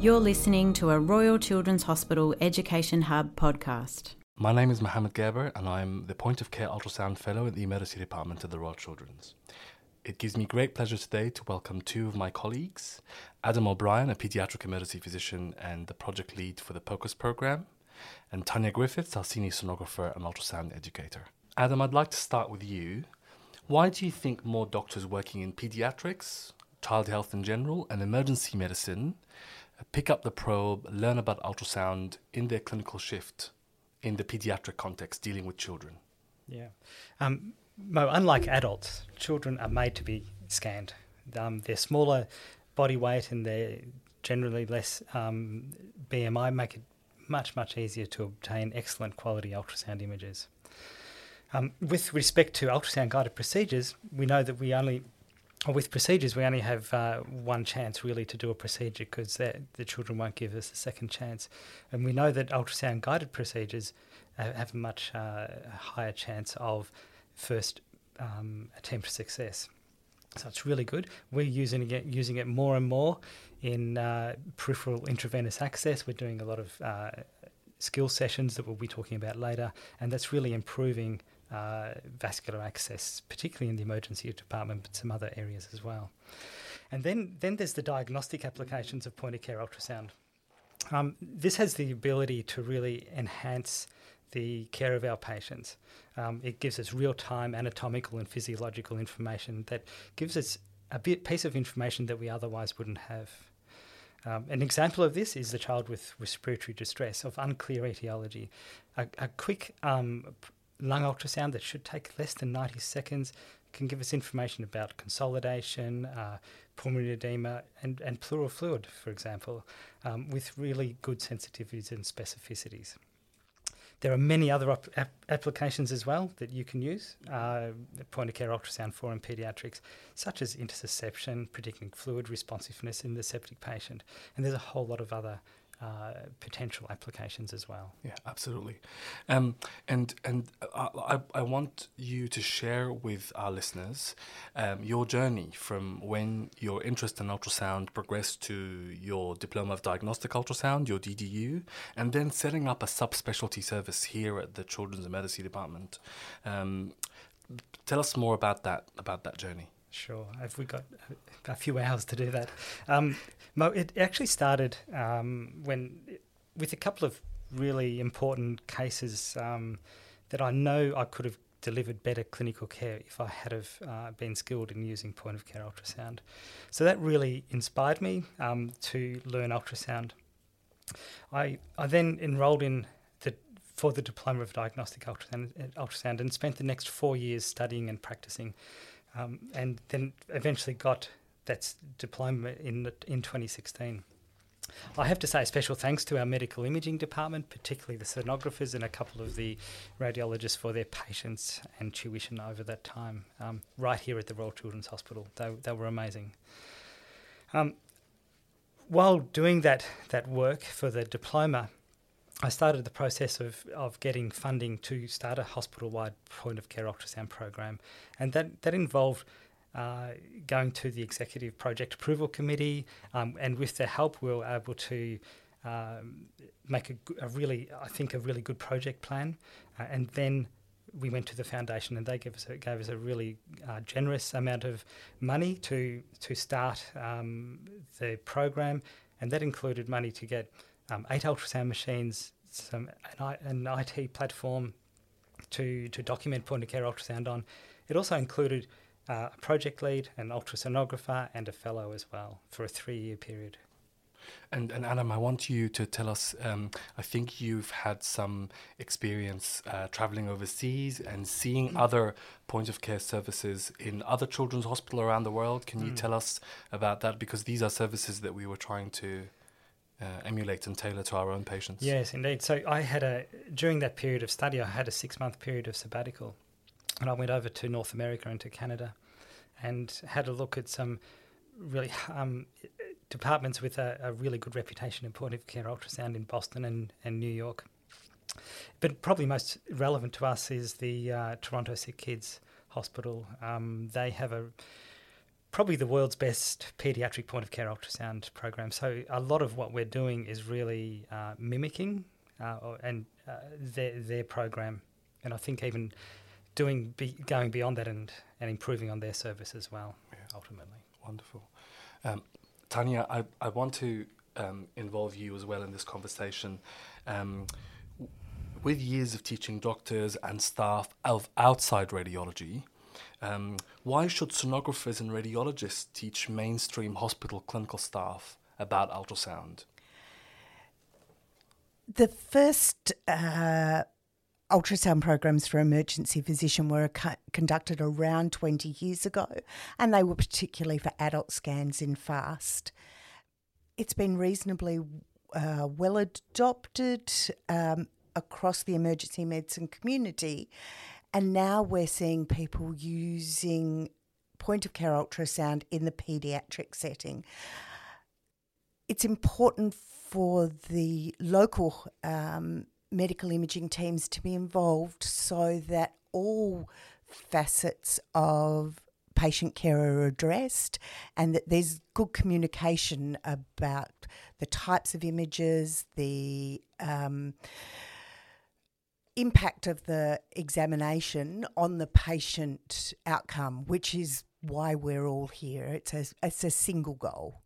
You're listening to a Royal Children's Hospital Education Hub podcast. My name is Mohammed Gerber, and I'm the Point of Care Ultrasound Fellow in the Emergency Department of the Royal Children's. It gives me great pleasure today to welcome two of my colleagues Adam O'Brien, a pediatric emergency physician and the project lead for the POCUS program, and Tania Griffiths, our senior sonographer and ultrasound educator. Adam, I'd like to start with you. Why do you think more doctors working in pediatrics, child health in general, and emergency medicine pick up the probe, learn about ultrasound in their clinical shift in the pediatric context dealing with children? Yeah. Um, Mo, unlike adults, children are made to be scanned. Um, they're smaller body weight and they're generally less um, BMI, make it much, much easier to obtain excellent quality ultrasound images. Um, with respect to ultrasound guided procedures, we know that we only with procedures, we only have uh, one chance really to do a procedure because the children won't give us a second chance. And we know that ultrasound guided procedures have a much uh, higher chance of first um, attempt success. So it's really good. We're using it, using it more and more in uh, peripheral intravenous access. We're doing a lot of uh, skill sessions that we'll be talking about later, and that's really improving uh, vascular access, particularly in the emergency department, but some other areas as well. And then, then there's the diagnostic applications of point of care ultrasound. Um, this has the ability to really enhance the care of our patients. Um, it gives us real time anatomical and physiological information that gives us a bit piece of information that we otherwise wouldn't have. Um, an example of this is the child with respiratory distress of unclear etiology. A, a quick um, lung ultrasound that should take less than 90 seconds can give us information about consolidation, uh, pulmonary edema, and, and pleural fluid, for example, um, with really good sensitivities and specificities. There are many other op- ap- applications as well that you can use uh, point of care ultrasound for in pediatrics, such as intussusception, predicting fluid responsiveness in the septic patient. And there's a whole lot of other uh, potential applications as well. Yeah, absolutely. Um, and and I, I want you to share with our listeners um, your journey from when your interest in ultrasound progressed to your diploma of diagnostic ultrasound, your DDU, and then setting up a subspecialty service here at the Children's Emergency Department. Um, tell us more about that about that journey. Sure. Have we got a few hours to do that? Um, it actually started um, when, with a couple of really important cases um, that I know I could have delivered better clinical care if I had have uh, been skilled in using point of care ultrasound. So that really inspired me um, to learn ultrasound. I I then enrolled in the for the diploma of diagnostic ultrasound, ultrasound and spent the next four years studying and practicing um, and then eventually got that diploma in in 2016. I have to say special thanks to our medical imaging department, particularly the sonographers and a couple of the radiologists for their patience and tuition over that time, um, right here at the Royal Children's Hospital. They, they were amazing. Um, while doing that, that work for the diploma, I started the process of, of getting funding to start a hospital wide point of care ultrasound program. And that, that involved uh, going to the Executive Project Approval Committee. Um, and with their help, we were able to um, make a, a, really, I think, a really good project plan. Uh, and then we went to the foundation and they gave us a, gave us a really uh, generous amount of money to, to start um, the program. And that included money to get um, eight ultrasound machines, some an, an, IT platform to to document point of care ultrasound on. It also included uh, a project lead, an ultrasonographer, and a fellow as well for a three year period. And, and Adam, I want you to tell us. Um, I think you've had some experience uh, traveling overseas and seeing mm. other point of care services in other children's hospitals around the world. Can mm. you tell us about that? Because these are services that we were trying to uh, emulate and tailor to our own patients. Yes, indeed. So I had a during that period of study, I had a six month period of sabbatical, and I went over to North America and to Canada, and had a look at some really um, departments with a, a, really good reputation in point of care ultrasound in Boston and, and New York. But probably most relevant to us is the uh, Toronto Sick Kids Hospital. Um, they have a probably the world's best pediatric point of care ultrasound program. So a lot of what we're doing is really uh, mimicking uh, and uh, their their program, and I think even doing be, going beyond that and, and improving on their service as well. Yeah. Ultimately, wonderful. Um, Tania, I, I want to um, involve you as well in this conversation. Um, with years of teaching doctors and staff of outside radiology, um, why should sonographers and radiologists teach mainstream hospital clinical staff about ultrasound? The first uh, ultrasound programs for emergency physician were co- conducted around 20 years ago, and they were particularly for adult scans in FAST. It's been reasonably uh, well adopted um, across the emergency medicine community, and now we're seeing people using point of care ultrasound in the paediatric setting. It's important for the local um, medical imaging teams to be involved so that all facets of patient care are addressed and that there's good communication about the types of images, the um, impact of the examination on the patient outcome, which is why we're all here. It's a, it's a single goal.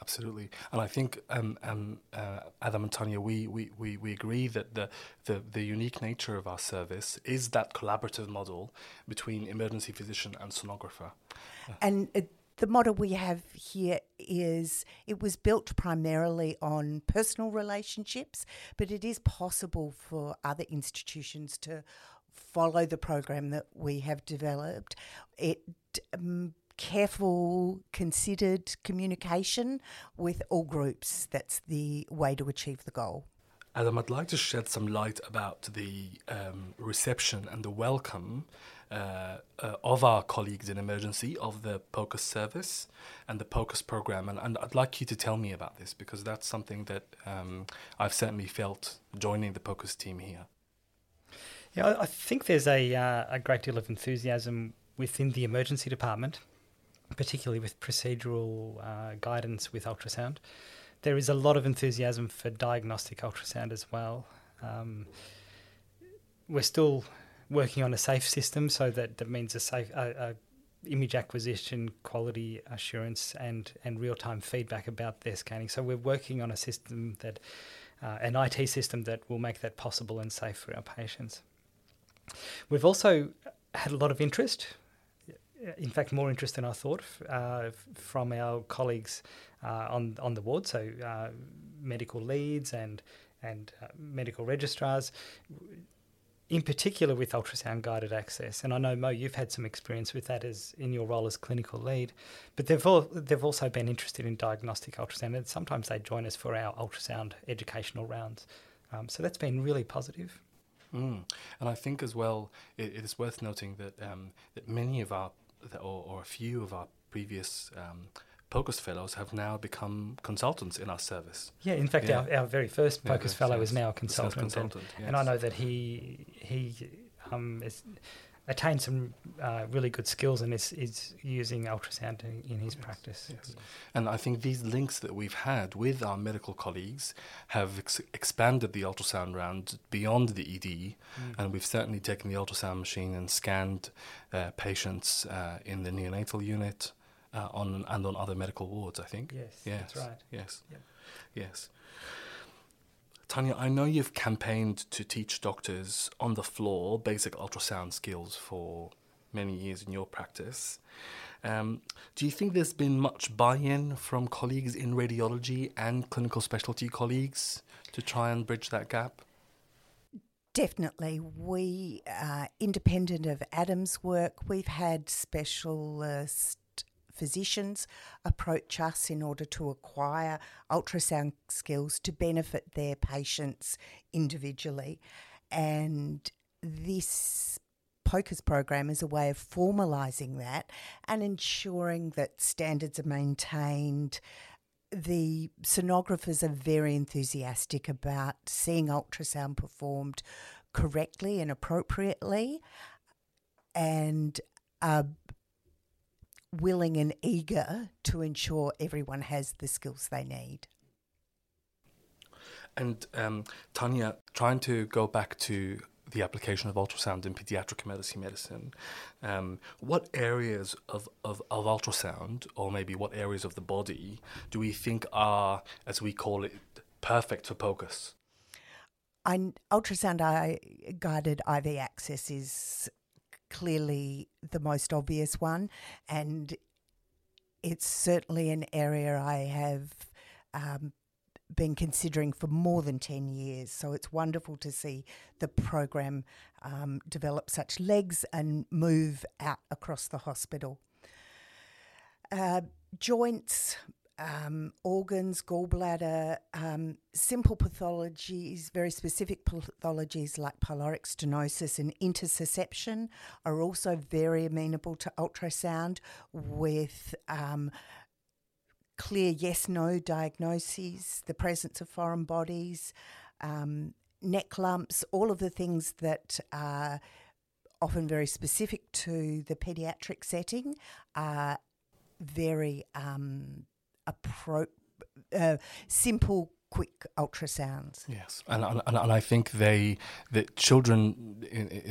Absolutely, and I think um, um, uh, Adam and Tanya, we, we, we, we agree that the, the the unique nature of our service is that collaborative model between emergency physician and sonographer. And uh, the model we have here is it was built primarily on personal relationships, but it is possible for other institutions to follow the program that we have developed. It um, careful, considered communication with all groups. That's the way to achieve the goal. Adam, I'd like to shed some light about the um, reception and the welcome uh, uh, of our colleagues in emergency of the POCUS service and the POCUS program. And, and, I'd like you to tell me about this because that's something that um, I've certainly felt joining the POCUS team here. Yeah, I think there's a, uh, a great deal of enthusiasm within the emergency department particularly with procedural uh, guidance with ultrasound. There is a lot of enthusiasm for diagnostic ultrasound as well. Um, we're still working on a safe system, so that, that means a safe a image acquisition, quality assurance, and and real time feedback about their scanning. So we're working on a system that uh, an IT system that will make that possible and safe for our patients. We've also had a lot of interest in fact, more interest than I thought uh, from our colleagues uh, on on the ward. So uh, medical leads and and uh, medical registrars, in particular with ultrasound guided access. And I know Mo, you've had some experience with that as in your role as clinical lead, but they've all, they've also been interested in diagnostic ultrasound, and sometimes they join us for our ultrasound educational rounds. Um, so that's been really positive. Mm. And I think as well, it, it is worth noting that um, that many of our or, or a few of our previous um, POCUS fellows have now become consultants in our service. Yeah, in fact, yeah. Our, our very first POCUS yeah, fellow yes. is now a consultant, consultant and, yes. and, I know that he he um, is attained some uh, really good skills and is, is using ultrasound in, his yes, practice. Yes. And I think these links that we've had with our medical colleagues have ex- expanded the ultrasound round beyond the ED, mm. and we've certainly taken the ultrasound machine and scanned uh, patients uh, in the neonatal unit. Uh, on and on other medical wards, I think. Yes, yes, that's right. Yes, yep. yes. Tania, I know you've campaigned to teach doctors on the floor basic ultrasound skills for many years in your practice. Um, do you think there's been much buy in from colleagues in radiology and clinical specialty colleagues to try and bridge that gap? Definitely. We, uh, independent of Adam's work, we've had specialist physicians approach us in order to acquire ultrasound skills to benefit their patients individually. And this POCUS program is a way of formalising that and ensuring that standards are maintained. The sonographers are very enthusiastic about seeing ultrasound performed correctly and appropriately and are willing and eager to ensure everyone has the skills they need. And um, Tania, trying to go back to the application of ultrasound in pediatric emergency medicine, um, what areas of, of, of ultrasound, or maybe what areas of the body, do we think are, as we call it, perfect for POCUS? I, ultrasound guided IV access is clearly the most obvious one, and it's certainly an area I have um, been considering for more than 10 years. So it's wonderful to see the program um, develop such legs and move out across the hospital. Uh, joints, um, organs, gallbladder, um, simple pathologies, very specific pathologies like pyloric stenosis and intussusception are also very amenable to ultrasound with um, clear yes no diagnoses, the presence of foreign bodies, um, neck lumps, all of the things that are often very specific to the pediatric setting are very um, appro- uh, simple quick ultrasounds. Yes, and and, and I think they that children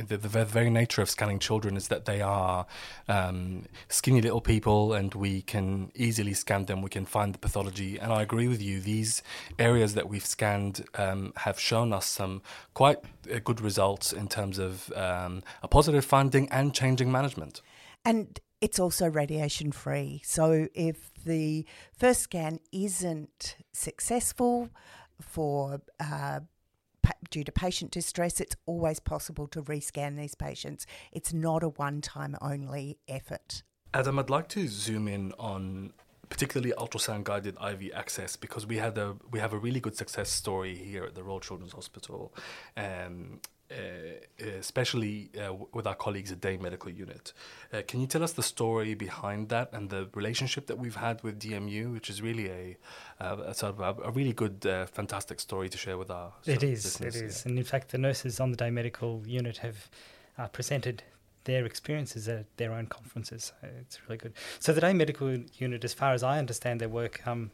the, the very nature of scanning children is that they are um, skinny little people, and we can easily scan them. We can find the pathology, and I agree with you. These areas that we've scanned um, have shown us some quite uh, good results in terms of um, a positive finding and changing management. And it's also radiation free. So if the first scan isn't successful for uh, due to patient distress, it's always possible to rescan these patients. It's not a one-time only effort. Adam, I'd like to zoom in on particularly ultrasound guided IV access because we had a we have a really good success story here at the Royal Children's Hospital. Um, especially uh, with our colleagues at Day Medical Unit. Uh, can you tell us the story behind that and the relationship that we've had with DMU, which is really a, a sort of a, really good, uh, fantastic story to share with our. It is, it is, yeah. and in fact, the nurses on the Day Medical Unit have uh, presented their experiences at their own conferences. It's really good. So the Day Medical Unit, as far as I understand their work, um,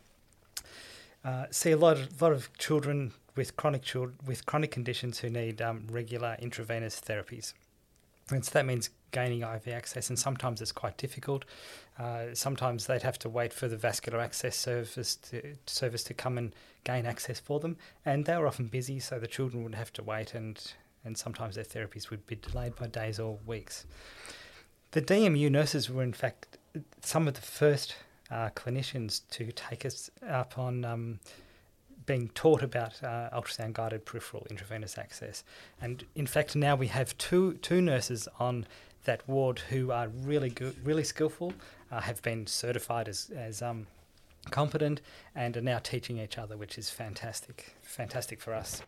uh, see a lot of, lot of children with chronic children with chronic conditions who need um, regular intravenous therapies. And so that means gaining IV access, and sometimes it's quite difficult. Uh, sometimes they'd have to wait for the vascular access service to, service to come and gain access for them, and they were often busy, so the children would have to wait, and and sometimes their therapies would be delayed by days or weeks. The DMU nurses were, in fact, some of the first uh, clinicians to take us up on um, being taught about uh, ultrasound guided peripheral intravenous access. And in fact, now we have two, two nurses on that ward who are really good, really skillful, uh, have been certified as, as um, competent, and are now teaching each other, which is fantastic, fantastic for us.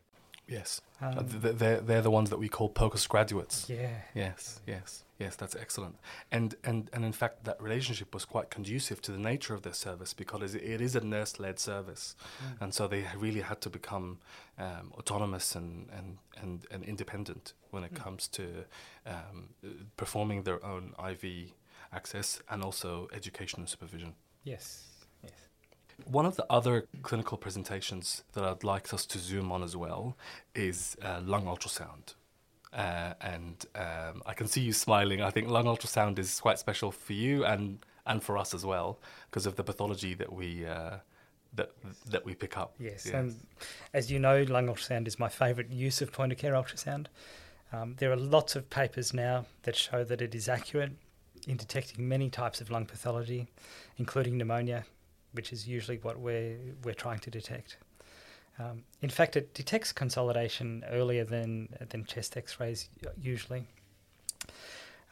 Yes, um, they're, they're the ones that we call POCUS graduates. Yeah. Yes, yes. Yes, that's excellent. And, and, and in fact, that relationship was quite conducive to the nature of their service because it is a nurse led service. Mm. And so they really had to become um, autonomous and, and, and, and, independent when it mm. comes to um, performing their own IV access and also education and supervision. Yes. One of the other clinical presentations that I'd like us to zoom on as well is uh, lung ultrasound. Uh, and um, I can see you smiling. I think lung ultrasound is quite special for you and and for us as well because of the pathology that we uh, that that we pick up. Yes, yes, and as you know, lung ultrasound is my favourite use of point of care ultrasound. Um, there are lots of papers now that show that it is accurate in detecting many types of lung pathology, including pneumonia, which is usually what we're we're trying to detect. Um, in fact, it detects consolidation earlier than than chest X-rays usually.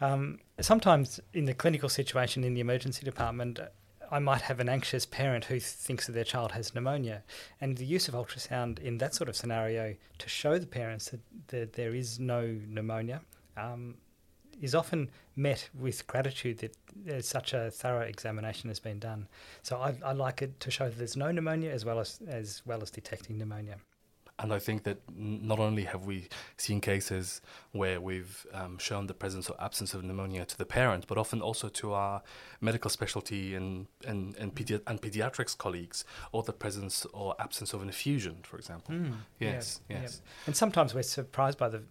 Um, sometimes in the clinical situation in the emergency department, I might have an anxious parent who thinks that their child has pneumonia, and the use of ultrasound in that sort of scenario to show the parents that, that there is no pneumonia um, is often met with gratitude that such a thorough examination has been done. So I, I, like it to show that there's no pneumonia as well as as well as detecting pneumonia. And I think that not only have we seen cases where we've um, shown the presence or absence of pneumonia to the parent, but often also to our medical specialty and, and, and, pedi- and pediatrics colleagues, or the presence or absence of an effusion, for example. Mm, yes, yeah, yes. yeah. And sometimes we're surprised by the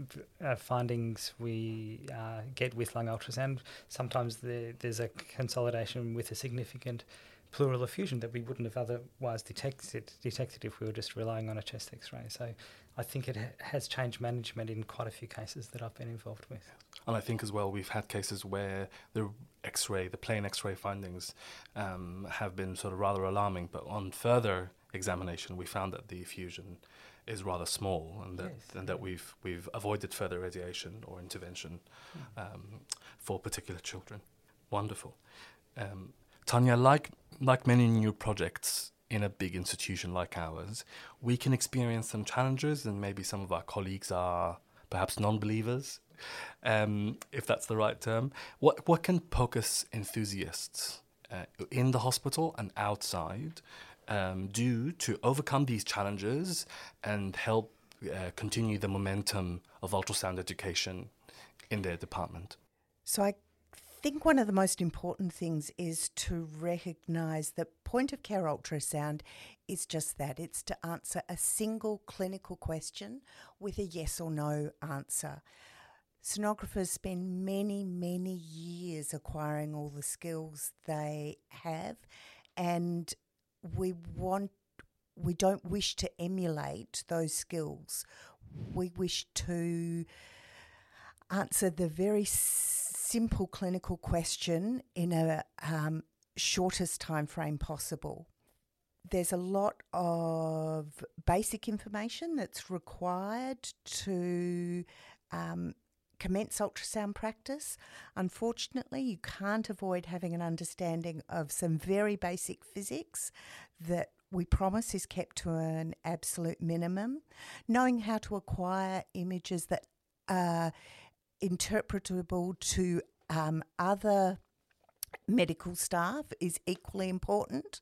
uh, findings we uh, get with lung ultrasound. Sometimes the, there's a consolidation with a significant pleural effusion that we wouldn't have otherwise detected detected if we were just relying on a chest X-ray. So I think it ha- has changed management in quite a few cases that I've been involved with. And I think as well we've had cases where the X-ray, the plain X-ray findings, um, have been sort of rather alarming. But on further examination, we found that the effusion is rather small, and that Yes, and that we've we've avoided further radiation or intervention um, for particular children. Wonderful. Um, Tania, like like many new projects in a big institution like ours, we can experience some challenges, and maybe some of our colleagues are perhaps non-believers, um, if that's the right term. What what can POCUS enthusiasts uh, in the hospital and outside um, do to overcome these challenges and help uh, continue the momentum of ultrasound education in their department? So I think one of the most important things is to recognise that point of care ultrasound is just that it's to answer a single clinical question with a yes or no answer. Sonographers spend many, many years acquiring all the skills they have, and we want we don't wish to emulate those skills. We wish to answer the very simple clinical question in a um, shortest time frame possible. There's a lot of basic information that's required to um, commence ultrasound practice. Unfortunately, you can't avoid having an understanding of some very basic physics that we promise is kept to an absolute minimum. Knowing how to acquire images that are interpretable to um, other medical staff is equally important.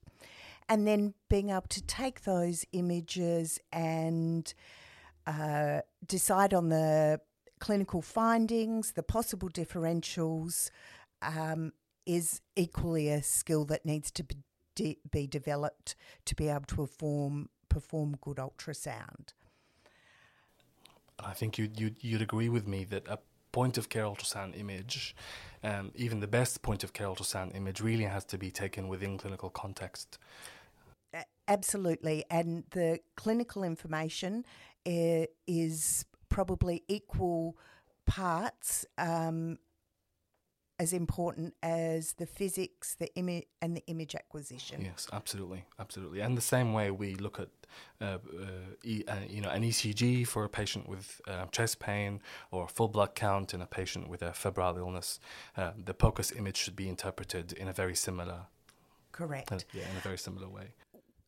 And then being able to take those images and uh, decide on the clinical findings, the possible differentials, um, is equally a skill that needs to be, de- be developed to be able to perform perform good ultrasound. I think you'd, you'd, you'd agree with me that a point of care ultrasound image, um, even the best point of care ultrasound image, really has to be taken within clinical context. Absolutely, and the clinical information uh, is probably equal parts um, as important as the physics, the image, and the image acquisition. Yes, absolutely, absolutely. And the same way we look at, uh, uh, e- uh, you know, an ECG for a patient with uh, chest pain or a full blood count in a patient with a febrile illness, uh, the POCUS image should be interpreted in a very similar, Correct. uh, yeah, in a very similar way.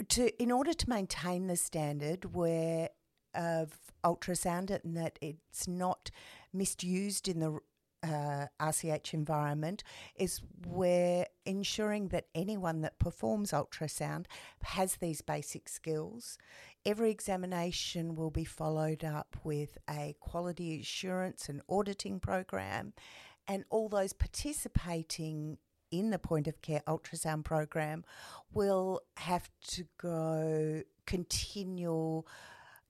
to in order to maintain the standard where of ultrasound and that it's not misused in the uh, RCH environment is we're ensuring that anyone that performs ultrasound has these basic skills. Every examination will be followed up with a quality assurance and auditing program, and all those participating in the point of care ultrasound program will have to go continual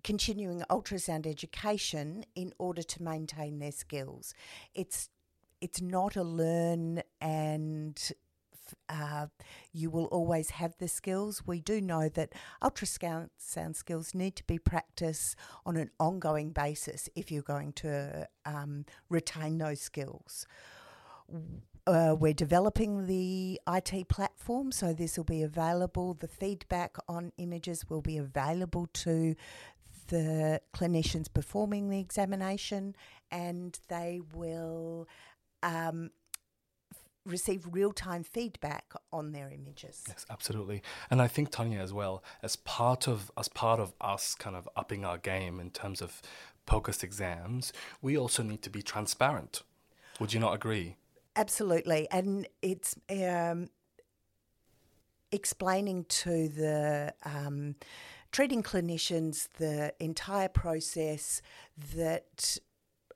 continuing ultrasound education in order to maintain their skills. It's it's not a learn and uh, you will always have the skills. We do know that ultrasound skills need to be practiced on an ongoing basis if you're going to um, retain those skills. Uh, we're developing the IT platform, so this will be available. The feedback on images will be available to the clinicians performing the examination, and they will um, f- receive real time feedback on their images. Yes, absolutely. And I think Tania as well, as part of as part of us kind of upping our game in terms of POCUS exams, we also need to be transparent. Would you not agree? Absolutely, and it's um, explaining to the um, treating clinicians the entire process that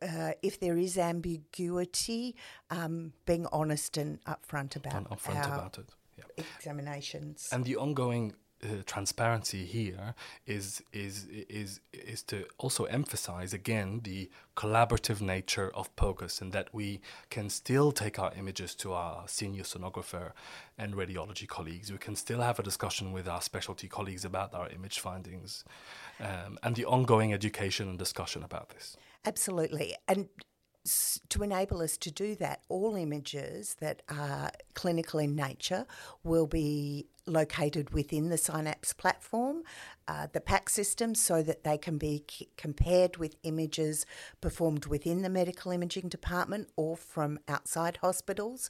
uh, if there is ambiguity, um, being honest and upfront about upfront about it. Yeah. examinations. And the ongoing uh, transparency here is is is is to also emphasize again the collaborative nature of POCUS and that we can still take our images to our senior sonographer and radiology colleagues. We can still have a discussion with our specialty colleagues about our image findings um, and the ongoing education and discussion about this. Absolutely. And to enable us to do that, all images that are clinical in nature will be located within the Synapse platform, uh, the PAC system, so that they can be c- compared with images performed within the medical imaging department or from outside hospitals.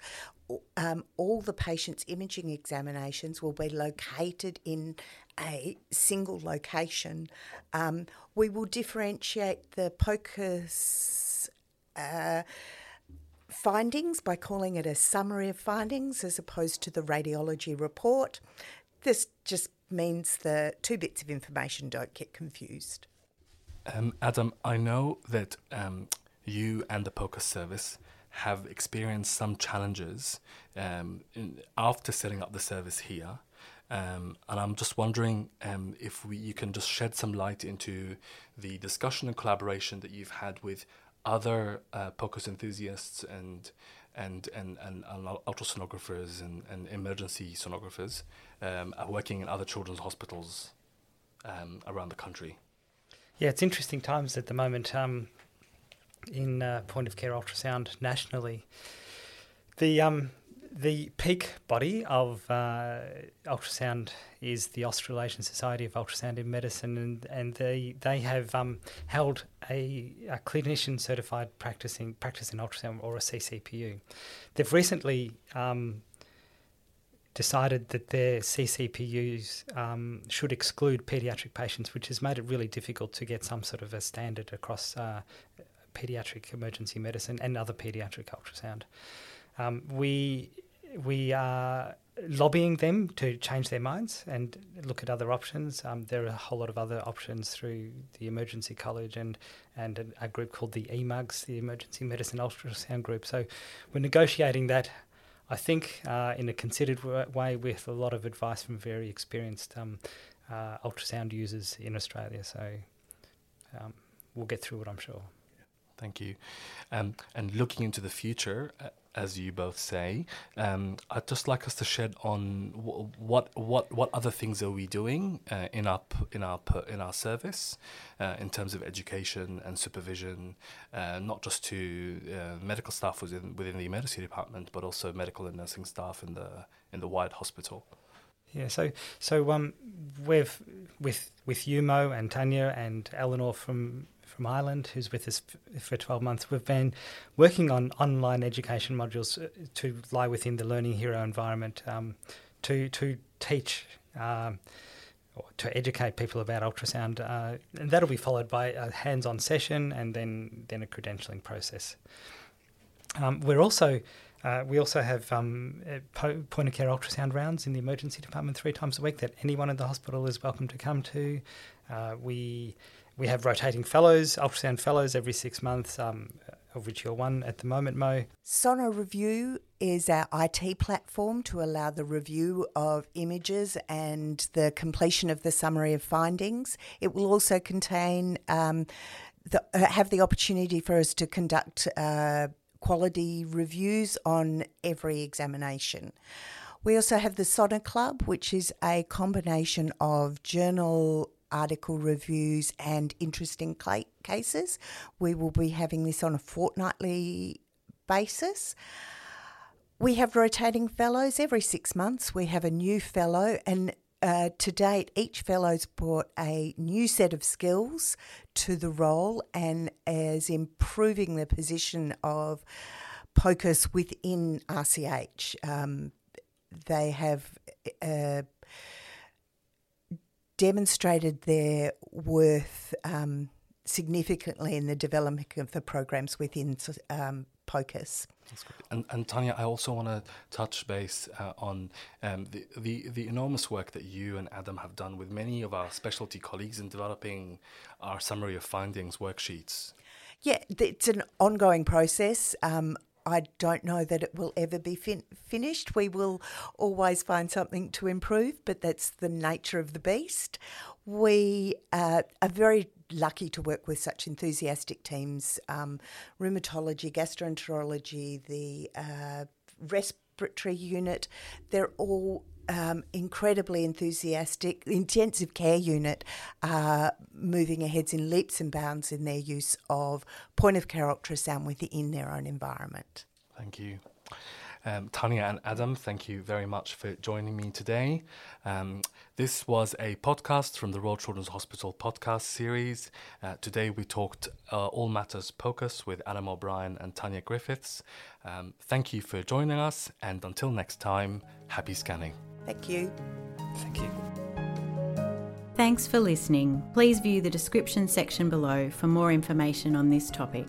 Um, all the patient's imaging examinations will be located in a single location. Um, we will differentiate the POCUS uh, findings by calling it a summary of findings as opposed to the radiology report. This just means the two bits of information don't get confused. Um, Adam, I know that um, you and the POCUS service have experienced some challenges um, in, after setting up the service here. Um, and I'm just wondering um, if we, you can just shed some light into the discussion and collaboration that you've had with other uh, POCUS enthusiasts and and and, and, and ultrasonographers and, and emergency sonographers um, are working in other children's hospitals um, around the country. Yeah, it's interesting times at the moment um, in uh, point of care ultrasound nationally. The um, the peak body of uh, ultrasound is the Australasian Society of Ultrasound in Medicine, and, and they they have um, held a, a clinician certified practicing practice in ultrasound or a CCPU. They've recently um, decided that their CCPUs um, should exclude paediatric patients, which has made it really difficult to get some sort of a standard across uh, paediatric emergency medicine and other paediatric ultrasound. Um, we we are lobbying them to change their minds and look at other options. Um, there are a whole lot of other options through the Emergency College and and a, group called the EMUGS, the Emergency Medicine Ultrasound Group. So we're negotiating that. I think uh, in a considered wa- way with a lot of advice from very experienced um, uh, ultrasound users in Australia. So um, we'll get through it, I'm sure. Thank you. Um, and looking into the future, uh, as you both say, um, I'd just like us to shed on what what what other things are we doing uh, in our in our in our service uh, in terms of education and supervision, uh, not just to uh, medical staff within within the emergency department, but also medical and nursing staff in the in the wide hospital. Yeah, so so um, we've with with Yumo and Tania and Eleanor from from Ireland, who's with us for twelve months, we've been working on online education modules uh, to lie within the Learning Hero environment um, to to teach. Um, or to educate people about ultrasound, uh, and that'll be followed by a hands-on session and then then a credentialing process. Um, we're also uh, we also have um, po- point of care ultrasound rounds in the emergency department three times a week that anyone in the hospital is welcome to come to. Uh, we we have rotating fellows, ultrasound fellows every six months, um, of which you're one at the moment, Mo. Sono Review is our IT platform to allow the review of images and the completion of the summary of findings. It will also contain um, the, uh, have the opportunity for us to conduct uh, quality reviews on every examination. We also have the Sono Club, which is a combination of journal article reviews and interesting cases. We will be having this on a fortnightly basis. We have rotating fellows every six months. We have a new fellow, and uh, to date, each fellow's brought a new set of skills to the role and is improving the position of POCUS within RCH. Um, they have uh, demonstrated their worth um, significantly in the development of the programs within um, POCUS. And, and Tania, I also want to touch base uh, on um, the, the, the enormous work that you and Adam have done with many of our specialty colleagues in developing our summary of findings worksheets. Yeah, it's an ongoing process. Um, I don't know that it will ever be fin- finished. We will always find something to improve, but that's the nature of the beast. We uh, are very lucky to work with such enthusiastic teams um, rheumatology, gastroenterology, the uh, respiratory unit. They're all um, incredibly enthusiastic. Intensive care unit are moving ahead in leaps and bounds in their use of point of care ultrasound within their own environment. Thank you. Um, Tania and Adam, thank you very much for joining me today. Um, this was a podcast from the Royal Children's Hospital podcast series. Uh, today we talked uh, All Matters POCUS with Adam O'Brien and Tania Griffiths. Um, thank you for joining us, and until next time, happy scanning. Thank you. Thank you. Thanks for listening. Please view the description section below for more information on this topic.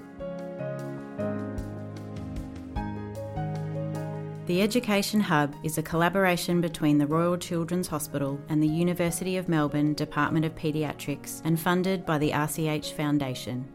The Education Hub is a collaboration between the Royal Children's Hospital and the University of Melbourne Department of Paediatrics and funded by the RCH Foundation.